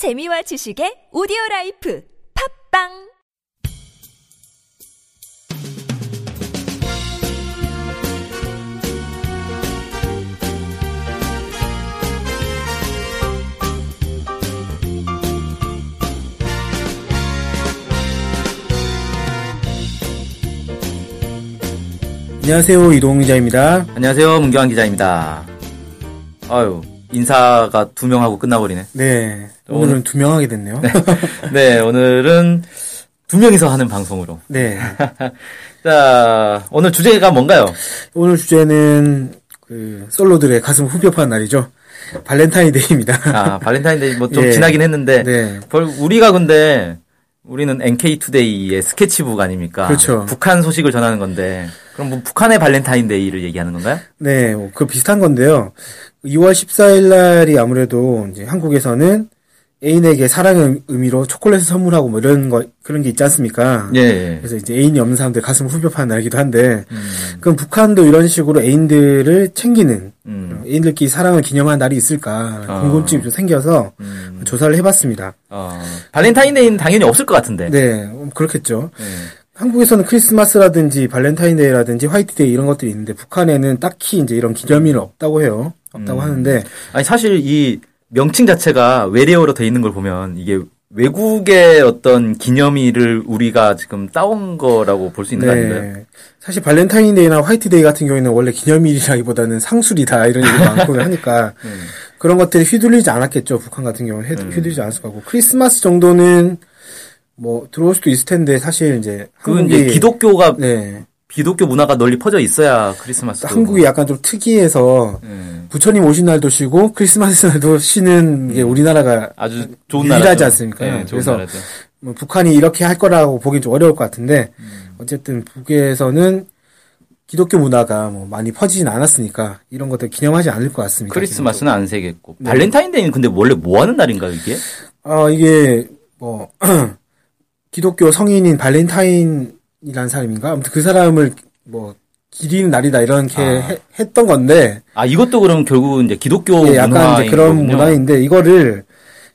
재미와 지식의 오디오 라이프 팝빵 안녕하세요 이동 기자입니다. 안녕하세요, 문경환 기자입니다. 아유, 인사가 두 명하고 끝나버리네. 네 오늘은 두명 하게 됐네요. 네, 오늘은 두 명이서 하는 방송으로. 네 자, 오늘 주제가 뭔가요? 오늘 주제는 그 솔로들의 가슴 후벼파는 날이죠. 발렌타인데이입니다. 아, 발렌타인데이 뭐좀 예. 지나긴 했는데. 네. 벌- 우리가 근데, 우리는 NK투데이의 스케치북 아닙니까? 그렇죠. 북한 소식을 전하는 건데. 그럼 뭐 북한의 발렌타인데이를 얘기하는 건가요? 네, 뭐 그 비슷한 건데요. 2월 14일 날이 아무래도 이제 한국에서는 애인에게 사랑의 의미로 초콜릿을 선물하고 뭐 이런 거 그런 게 있지 않습니까? 예, 예. 그래서 이제 애인이 없는 사람들 가슴 후벼파는 날이기도 한데, 음, 그럼 북한도 이런 식으로 애인들을 챙기는 음, 애인들끼리 사랑을 기념하는 날이 있을까 아. 궁금증이 좀 생겨서 음. 조사를 해봤습니다. 어, 발렌타인데이는 당연히 없을 것 같은데. 네, 음, 그렇겠죠. 예. 한국에서는 크리스마스라든지 발렌타인데이라든지 화이트데이 이런 것들이 있는데 북한에는 딱히 이제 이런 기념일은 없다고 해요. 없다고 음. 하는데 아니 사실 이 명칭 자체가 외래어로 돼 있는 걸 보면 이게 외국의 어떤 기념일을 우리가 지금 따온 거라고 볼 수 있는 거 아닌가요? 네. 사실 발렌타인데이나 화이트데이 같은 경우에는 원래 기념일이라기보다는 상술이다 이런 얘기도 많고 하니까 음. 그런 것들이 휘둘리지 않았겠죠. 북한 같은 경우는 휘- 휘둘리지 않았을 거고 크리스마스 정도는 뭐 들어올 수도 있을 텐데 사실 이제 그건 이제 기독교가 네 기독교 문화가 널리 퍼져 있어야 크리스마스. 한국이 약간 좀 특이해서 음. 부처님 오신 날도 쉬고 크리스마스 날도 쉬는 게 우리나라가 아주 좋은 유일하지 나라죠. 않습니까? 네, 좋은 그래서 나라죠. 뭐 북한이 이렇게 할 거라고 보기 좀 어려울 것 같은데 어쨌든 북에서는 기독교 문화가 뭐 많이 퍼지진 않았으니까 이런 것들 기념하지 않을 것 같습니다. 크리스마스는 안 새겠고 네. 발렌타인데이는 근데 원래 뭐 하는 날인가요 이게? 아 이게 뭐 기독교 성인인 발렌타인 이라는 사람인가 아무튼 그 사람을 뭐 기리는 날이다 이렇게 아. 해- 했던 건데 아 이것도 그럼 결국 이제 기독교 예, 약간 문화인 이제 그런 거군요. 문화인데 이거를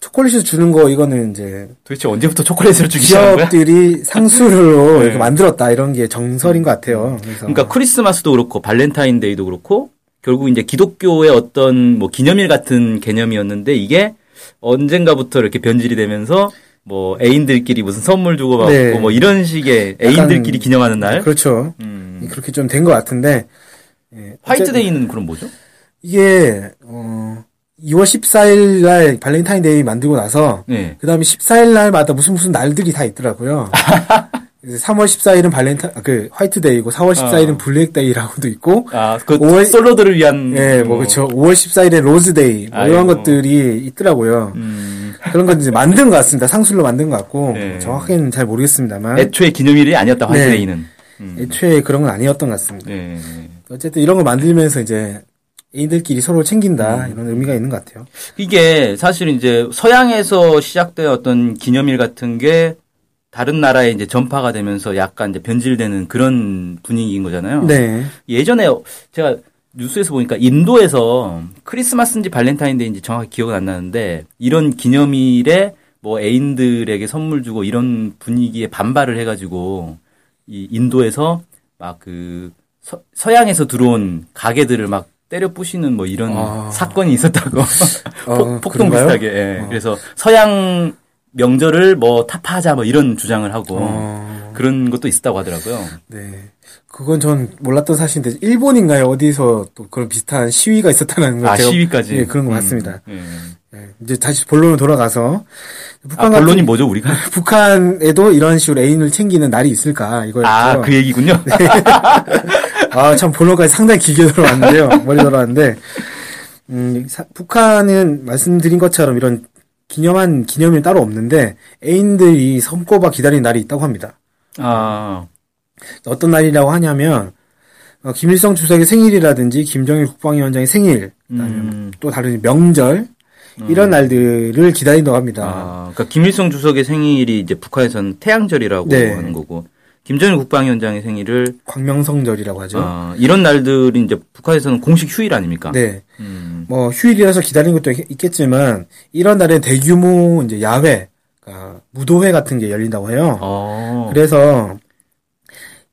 초콜릿을 주는 거 이거는 이제 도대체 언제부터 초콜릿을 주기 시작한 거야? 기업들이 상수로 네. 이렇게 만들었다 이런 게 정설인 것 같아요. 그래서 그러니까 크리스마스도 그렇고 발렌타인데이도 그렇고 결국 이제 기독교의 어떤 뭐 기념일 같은 개념이었는데 이게 언젠가부터 이렇게 변질이 되면서 뭐 애인들끼리 무슨 선물 주고 받고 네. 뭐 이런 식의 애인들끼리 기념하는 날. 그렇죠. 음. 그렇게 좀 된 것 같은데 예, 화이트데이는 그럼 뭐죠? 이게 어 2월 14일 날 발렌타인데이 만들고 나서 네. 그 다음에 14일 날마다 무슨 무슨 날들이 다 있더라고요. 그래서 3월 14일은 발렌타 그 화이트데이고 4월 14일은 어. 블랙데이라고도 있고 아, 그 오월- 솔로들을 위한 예, 뭐 그렇죠. 5월 14일에 로즈데이 뭐 이런. 것들이 있더라고요. 음, 그런 건 이제 만든 것 같습니다. 상술로 만든 것 같고 네. 정확히는 잘 모르겠습니다만 애초에 기념일이 아니었다 네. 화이트데이는. 음. 애초에 그런 건 아니었던 것 같습니다. 네. 어쨌든 이런 걸 만들면서 이제 애인들끼리 서로 챙긴다 음. 이런 의미가 있는 것 같아요. 이게 사실 이제 서양에서 시작된 어떤 기념일 같은 게 다른 나라에 이제 전파가 되면서 약간 이제 변질되는 그런 분위기인 거잖아요. 네, 예전에 제가 뉴스에서 보니까 인도에서 크리스마스인지 발렌타인데이인지 정확히 기억은 안 나는데 이런 기념일에 뭐 애인들에게 선물 주고 이런 분위기에 반발을 해가지고 이 인도에서 막 그 서양에서 들어온 가게들을 막 때려 부시는 뭐 이런 아. 사건이 있었다고 어, 폭, 그런가요? 비슷하게 예. 어. 그래서 서양 명절을 뭐 타파하자 뭐 이런 주장을 하고 어, 그런 것도 있었다고 하더라고요. 네. 그건 전 몰랐던 사실인데 일본인가요? 어디서 또 그런 비슷한 시위가 있었다는 걸아 시위까지 예, 그런 거 음, 봤습니다. 예. 예, 이제 다시 본론으로 돌아가서 아, 북한 본론이 같은 뭐죠, 우리가? 북한에도 이런 식으로 애인을 챙기는 날이 있을까 이거였죠. 아, 그 얘기군요. 아, 참 본론까지 상당히 길게 돌아왔는데요. 멀리 돌아왔는데, 음, 사- 북한은 말씀드린 것처럼 이런 기념한 기념일 따로 없는데, 애인들이 손꼽아 기다리는 날이 있다고 합니다. 아, 어떤 날이라고 하냐면, 어, 김일성 주석의 생일이라든지, 김정일 국방위원장의 생일, 음. 또 다른 명절, 이런 날들을 기다린다고 합니다. 아, 그러니까 김일성 주석의 생일이 이제 북한에서는 태양절이라고 네. 하는 거고, 김정일 국방위원장의 생일을 광명성절이라고 하죠. 어, 이런 날들이 이제 북한에서는 공식 휴일 아닙니까? 네. 음, 뭐 휴일이라서 기다리는 것도 있- 있겠지만 이런 날에 대규모 이제 야외, 그러니까 무도회 같은 게 열린다고 해요. 어. 그래서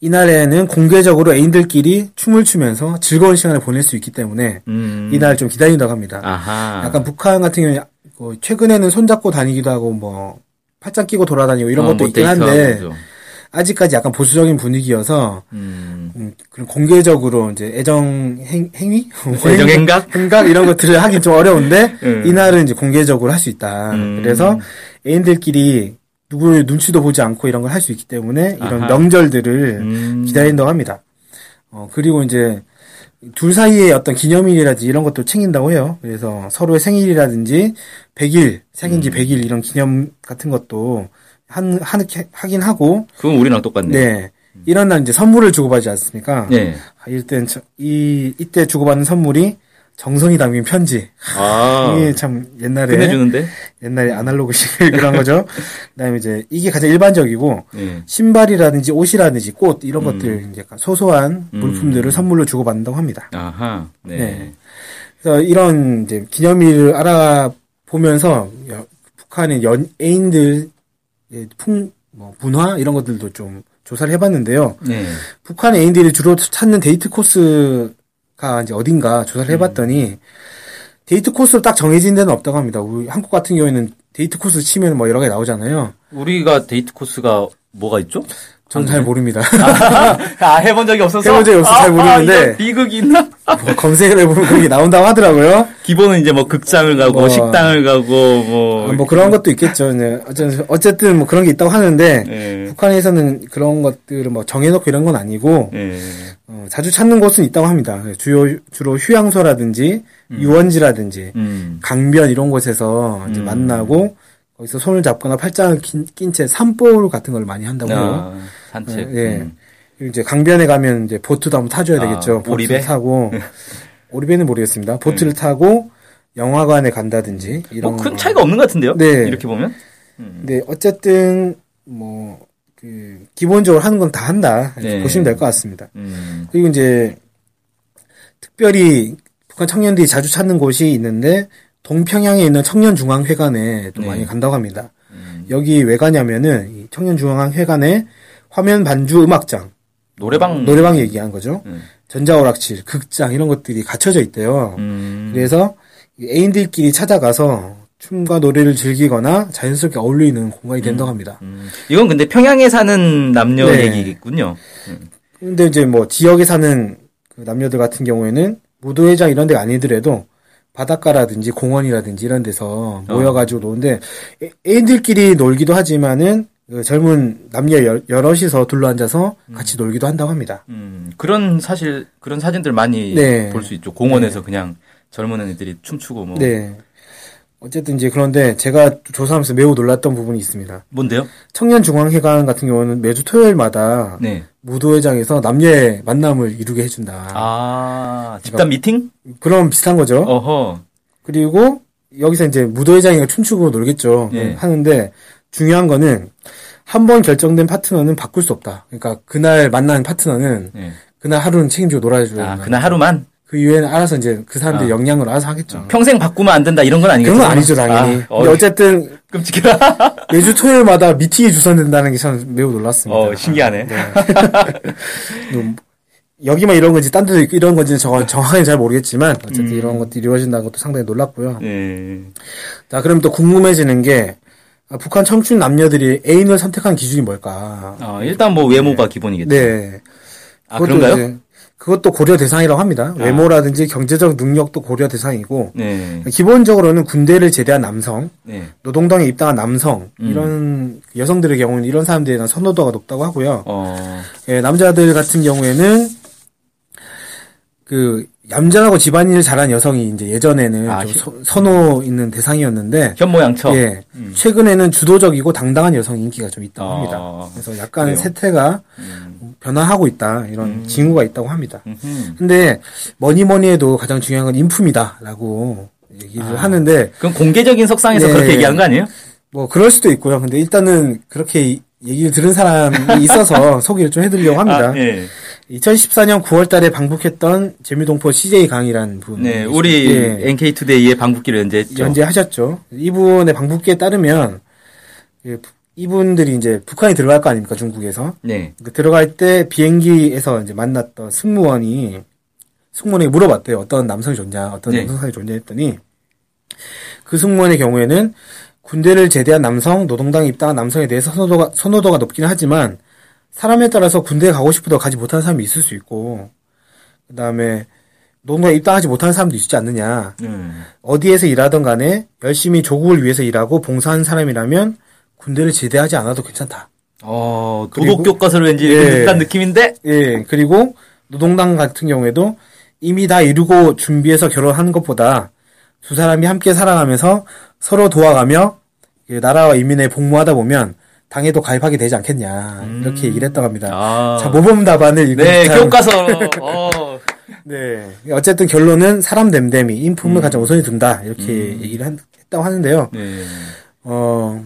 이날에는 공개적으로 애인들끼리 춤을 추면서 즐거운 시간을 보낼 수 있기 때문에 음. 이날 좀 기다린다고 합니다. 아하. 약간 북한 같은 경우는 뭐 최근에는 손잡고 다니기도 하고 뭐 팔짱 끼고 돌아다니고 이런 어, 것도 뭐 있긴 데이트하고 한데 그죠. 아직까지 약간 보수적인 분위기여서 음. 음, 그런 공개적으로 이제 애정 행, 행위, 애정 행각? 행각 이런 것들을 하긴 좀 어려운데 음. 이날은 이제 공개적으로 할 수 있다. 음. 그래서 애인들끼리 누구의 눈치도 보지 않고 이런 걸 할 수 있기 때문에 이런 아하. 명절들을 음. 기다린다고 합니다. 어, 그리고 이제 둘 사이에 어떤 기념일이라든지 이런 것도 챙긴다고 해요. 그래서 서로의 생일이라든지 100일, 생인 음. 지 100일 이런 기념 같은 것도 한, 한, 하긴 하고, 그건 우리랑 똑같네. 네. 이런 날 이제 선물을 주고받지 않습니까? 네. 아, 이때, 저- 이, 이때 주고받는 선물이 정성이 담긴 편지. 아. 이게 참 옛날에, 끝내주는데? 옛날에 아날로그식 그런 거죠. 그 다음에 이제 이게 가장 일반적이고, 네. 신발이라든지 옷이라든지 꽃 이런 음. 것들 이제 소소한 음. 물품들을 선물로 주고받는다고 합니다. 아하. 네. 네. 그래서 이런 이제 기념일을 알아보면서 여- 북한의 연예인들 풍, 뭐 문화 이런 것들도 좀 조사를 해봤는데요. 네. 북한 애인들이 주로 찾는 데이트 코스가 이제 어딘가 조사를 해봤더니 데이트 코스로 딱 정해진 데는 없다고 합니다. 우리 한국 같은 경우에는 데이트 코스 치면 뭐 여러 개 나오잖아요. 우리가 데이트 코스가 뭐가 있죠? 저는 잘 모릅니다. 아, 해본 적이 없어서? 해본 적이 없어서 잘 모르는데. 이런 비극이 있나? 뭐 검색을 해보면 그런 게 나온다고 하더라고요. 기본은 이제 뭐 극장을 가고, 뭐. 식당을 가고, 뭐. 아, 뭐 그런 것도 있겠죠. 네. 어쨌든, 어쨌든 뭐 그런 게 있다고 하는데 예. 북한에서는 그런 것들을 뭐 정해놓고 이런 건 아니고 예. 어, 자주 찾는 곳은 있다고 합니다. 주요 주로 휴양소라든지 유원지라든지 음. 강변 이런 곳에서 음. 만나고 거기서 손을 잡거나 팔짱을 낀 채 산볼 같은 걸 많이 한다고 해요. 아, 산책. 예. 음. 이제 강변에 가면 이제 보트도 한번 타줘야 아, 되겠죠. 보트를 오리배? 타고 오리배는 모르겠습니다. 보트를 타고 영화관에 간다든지 이런 뭐큰 거. 차이가 없는 것 같은데요? 네. 이렇게 보면? 근데 어쨌든 뭐 그 기본적으로 하는 건 다 한다 네. 보시면 될 것 같습니다. 음. 그리고 이제 특별히 북한 청년들이 자주 찾는 곳이 있는데 동평양에 있는 청년중앙회관에 또 네. 많이 간다고 합니다. 음. 여기 왜 가냐면은 이 청년중앙회관에 화면 반주 음악장, 노래방. 노래방 얘기한 거죠. 음. 전자오락실, 극장 이런 것들이 갖춰져 있대요. 음. 그래서 이 애인들끼리 찾아가서 춤과 노래를 즐기거나 자연스럽게 어울리는 공간이 된다고 합니다. 음. 이건 근데 평양에 사는 남녀 네. 얘기겠군요. 근데 이제 뭐 지역에 사는 그 남녀들 같은 경우에는 무도회장 이런 데가 아니더라도 바닷가라든지 공원이라든지 이런 데서 모여가지고 노는데 애- 애인들끼리 놀기도 하지만은 그 젊은 남녀 여- 여럿이서 둘러앉아서 같이 놀기도 한다고 합니다. 음. 그런 사실, 그런 사진들 많이 네. 볼수 있죠. 공원에서 그냥 젊은 애들이 춤추고 뭐. 네. 어쨌든 이제 그런데 제가 조사하면서 매우 놀랐던 부분이 있습니다. 뭔데요? 청년중앙회관 같은 경우는 매주 토요일마다 네. 무도회장에서 남녀의 만남을 이루게 해준다. 아, 집단 미팅? 그럼 비슷한 거죠. 어허. 그리고 여기서 이제 무도회장이가 춤추고 놀겠죠. 예. 하는데 중요한 거는 한 번 결정된 파트너는 바꿀 수 없다. 그러니까 그날 만난 파트너는 네. 그날 하루는 책임지고 놀아줘야 아, 된다. 그날 하루만? 그 이후에는 알아서 이제 그 사람들 아. 영향을 알아서 하겠죠. 평생 바꾸면 안 된다 이런 건 아니겠죠? 그런 건 아니죠, 당연히. 아, 어, 근데 어쨌든 끔찍하다. 매주 토요일마다 미팅이 주선된다는 게참 매우 놀랐습니다. 어, 신기하네. 뭐, 여기만 이런 건지 딴 데도 이런 건지는 정, 정확하게 잘 모르겠지만 어쨌든 음. 이런 것들이 이루어진다는 것도 상당히 놀랐고요. 예. 자, 그럼 또 궁금해지는 게 아, 북한 청춘 남녀들이 애인을 선택한 기준이 뭘까? 어, 일단 뭐 외모가 기본이겠죠. 네. 아, 그런가요? 그것도 고려 대상이라고 합니다. 아. 외모라든지 경제적 능력도 고려 대상이고 네. 기본적으로는 군대를 제대한 남성, 네. 노동당에 입당한 남성 음. 이런 여성들의 경우는 이런 사람들에 대한 선호도가 높다고 하고요. 어, 예, 남자들 같은 경우에는 그 얌전하고 집안일을 잘한 여성이 이제 예전에는 아, 좀 히- 서- 선호 있는 대상이었는데 현모양처. 예, 음. 최근에는 주도적이고 당당한 여성 인기가 좀 있다고 어, 합니다. 그래서 약간 그래요? 세태가 음. 변화하고 있다 이런 음. 징후가 있다고 합니다. 음흠. 근데 뭐니 뭐니 해도 가장 중요한 건 인품이다라고 얘기를 아. 하는데 그럼 공개적인 석상에서 네. 그렇게 얘기한 거 아니에요? 뭐 그럴 수도 있고요. 근데 일단은 그렇게 얘기를 들은 사람이 있어서 소개를 좀 해드리려고 합니다. 아, 예. 2014년 9월달에 방북했던 재미동포 CJ 강이라는 분. 네, 우리 예, NK투데이의 방북기를 연재했죠. 연재하셨죠. 이분의 방북기에 따르면 예, 이분들이 이제 북한에 들어갈 거 아닙니까 중국에서 네. 그 들어갈 때 비행기에서 이제 만났던 승무원이 승무원에게 물어봤대요. 어떤 남성이 좋냐, 어떤 네. 남성이 좋냐 했더니 그 승무원의 경우에는 군대를 제대한 남성, 노동당에 입당한 남성에 대해서 선호도가 선호도가 높기는 하지만 사람에 따라서 군대에 가고 싶어도 가지 못하는 사람이 있을 수 있고 그다음에 노동당에 입당하지 못하는 사람도 있지 않느냐. 음. 어디에서 일하던 간에 열심히 조국을 위해서 일하고 봉사한 사람이라면 군대를 제대하지 않아도 괜찮다. 어, 도덕 교과서를 왠지 예. 듯한 느낌인데? 예, 그리고 노동당 같은 경우에도 이미 다 이루고 준비해서 결혼하는 것보다 두 사람이 함께 살아가면서 서로 도와가며 이 나라와 인민에 복무하다 보면 당에도 가입하게 되지 않겠냐 이렇게 얘기를 했다고 합니다. 아. 자 모범 답안을 읽은 네, 듯한- 교과서. 어. 네, 어쨌든 결론은 사람 됨됨이 인품을 가장 우선이 둔다 이렇게 얘기를 한- 했다고 하는데요. 네. 어,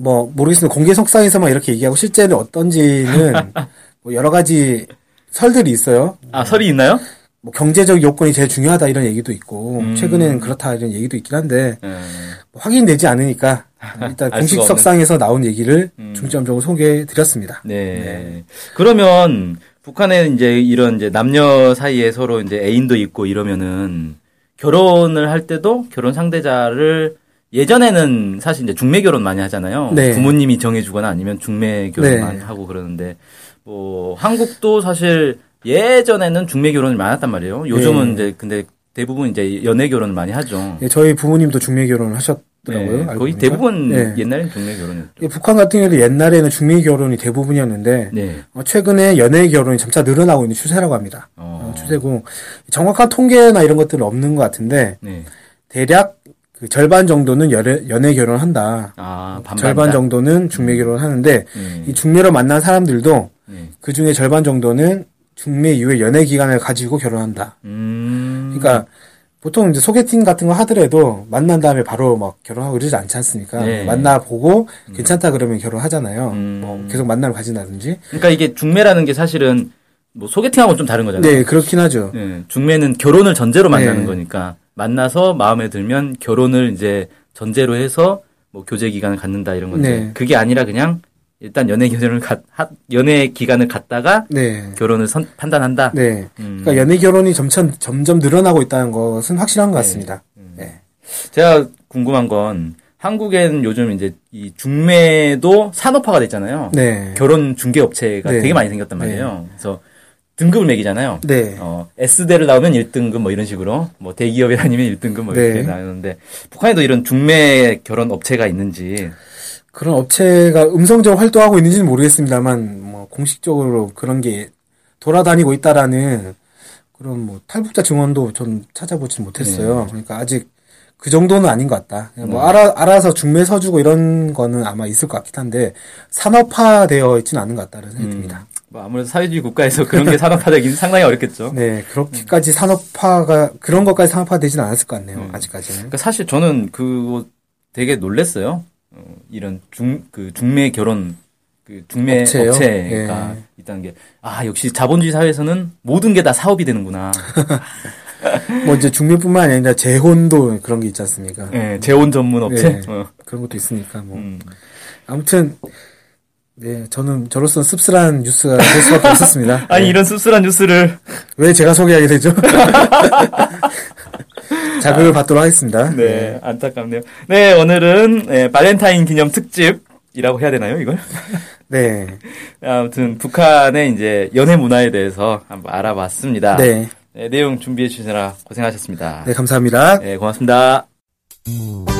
뭐, 모르겠습니다. 공개 석상에서만 이렇게 얘기하고 실제는 어떤지는 뭐 여러 가지 설들이 있어요. 아, 설이 있나요? 뭐 경제적 요건이 제일 중요하다 이런 얘기도 있고, 음. 최근에는 그렇다 이런 얘기도 있긴 한데, 네. 뭐 확인되지 않으니까 일단 알 공식. 석상에서 나온 얘기를 음. 중점적으로 소개해 드렸습니다. 네. 그러면 북한에는 이제 이런 이제 남녀 사이에 서로 이제 애인도 있고 이러면은 결혼을 할 때도 결혼 상대자를 예전에는 사실 이제 중매 결혼 많이 하잖아요. 네. 부모님이 정해주거나 아니면 중매 결혼만 네. 하고 그러는데 뭐 한국도 사실 예전에는 중매 결혼이 많았단 말이에요. 요즘은 네. 이제 근데 대부분 이제 연애 결혼을 많이 하죠. 예, 저희 부모님도 중매 결혼을 하셨더라고요. 네, 거의 보니까. 대부분 네. 옛날엔 중매 결혼이었죠. 예, 북한 같은 경우도 옛날에는 중매 결혼이 대부분이었는데, 네. 어, 최근에 연애 결혼이 점차 늘어나고 있는 추세라고 합니다. 어. 어, 추세고 정확한 통계나 이런 것들은 없는 것 같은데 네. 대략 그 절반 정도는 연애, 연애 결혼한다. 아, 반반. 절반 정도는 중매 결혼하는데 네. 이 중매로 만난 사람들도 네. 그 중에 절반 정도는 중매 이후에 연애 기간을 가지고 결혼한다. 음. 그러니까 보통 이제 소개팅 같은 거 하더라도 만난 다음에 바로 막 결혼하고 이러지 않지 않습니까? 네. 만나보고 괜찮다 그러면 결혼하잖아요. 음. 뭐 계속 만남을 가진다든지. 그러니까 이게 중매라는 게 사실은 뭐 소개팅하고 좀 다른 거잖아요. 네, 그렇긴 하죠. 네, 중매는 결혼을 전제로 만나는 네. 거니까 만나서 마음에 들면 결혼을 이제 전제로 해서 뭐 교제 기간을 갖는다 이런 건데 네. 그게 아니라 그냥 일단 연애 기간을 갖 하- 연애 기간을 갖다가 네. 결혼을 선- 판단한다. 네. 음. 그러니까 연애 결혼이 점점 점점 늘어나고 있다는 것은 확실한 것 같습니다. 네. 제가 궁금한 건 한국에는 요즘 이제 이 중매도 산업화가 됐잖아요. 네. 결혼 중개 업체가 네. 되게 많이 생겼단 말이에요. 그래서 등급을 매기잖아요. 네. 어, S대를 나오면 1등급 뭐 이런 식으로 뭐 대기업에 다니면 1등급 뭐 이렇게 네. 나오는데 북한에도 이런 중매 결혼 업체가 있는지 그런 업체가 음성적으로 활동하고 있는지는 모르겠습니다만 뭐 공식적으로 그런 게 돌아다니고 있다라는 그런 뭐 탈북자 증언도 전 찾아보지 못했어요. 그러니까 아직 그 정도는 아닌 것 같다. 뭐 알아 알아서 중매 서주고 이런 거는 아마 있을 것 같긴 한데 산업화되어 있지는 않은 것 같다는 생각이 듭니다. 뭐 아무래도 사회주의 국가에서 그런 게 산업화되긴 상당히 어렵겠죠. 네, 그렇게까지 산업화가 그런 것까지 산업화되지는 않았을 것 같네요. 아직까지는. 그러니까 사실 저는 그거 되게 놀랬어요. 어, 이런 중, 그 중매 결혼, 그 중매 업체요? 업체가 예. 있다는 게, 아, 역시 자본주의 사회에서는 모든 게 다 사업이 되는구나. 뭐 이제 중매뿐만 아니라 재혼도 그런 게 있지 않습니까? 예, 재혼 전문 업체? 네. 어. 그런 것도 있으니까 뭐 음. 아무튼 네 저는 저로서는 씁쓸한 뉴스가 될 수밖에 없었습니다. 아니, 네. 이런 씁쓸한 뉴스를. 왜 제가 소개하게 되죠? 자극을 받도록 하겠습니다. 네, 안타깝네요. 네, 오늘은, 예, 발렌타인 기념 특집이라고 해야 되나요, 이걸? 네, 아무튼, 북한의 이제 연애 문화에 대해서 한번 알아봤습니다. 네, 네, 내용 준비해 주시느라 고생하셨습니다. 네 감사합니다. 네, 고맙습니다. 우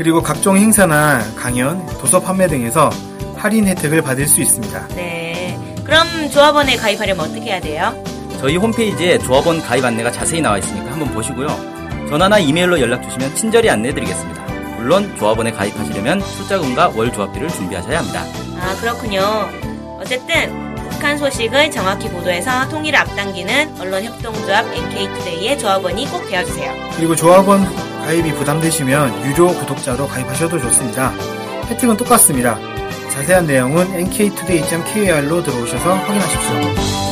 그리고 각종 행사나 강연, 도서 판매 등에서 할인 혜택을 받을 수 있습니다. 네. 그럼 조합원에 가입하려면 어떻게 해야 돼요? 저희 홈페이지에 조합원 가입 안내가 자세히 나와 있으니까 한번 보시고요. 전화나 이메일로 연락 주시면 친절히 안내해 드리겠습니다. 물론 조합원에 가입하시려면 출자금과 월 조합비를 준비하셔야 합니다. 아, 그렇군요. 어쨌든 북한 소식을 정확히 보도해서 통일을 앞당기는 언론협동조합 NK투데이의 조합원이 꼭 되어주세요. 그리고 조합원 가입이 부담되시면 유료 구독자로 가입하셔도 좋습니다. 혜택은 똑같습니다. 자세한 내용은 nktoday.kr로 들어오셔서 확인하십시오.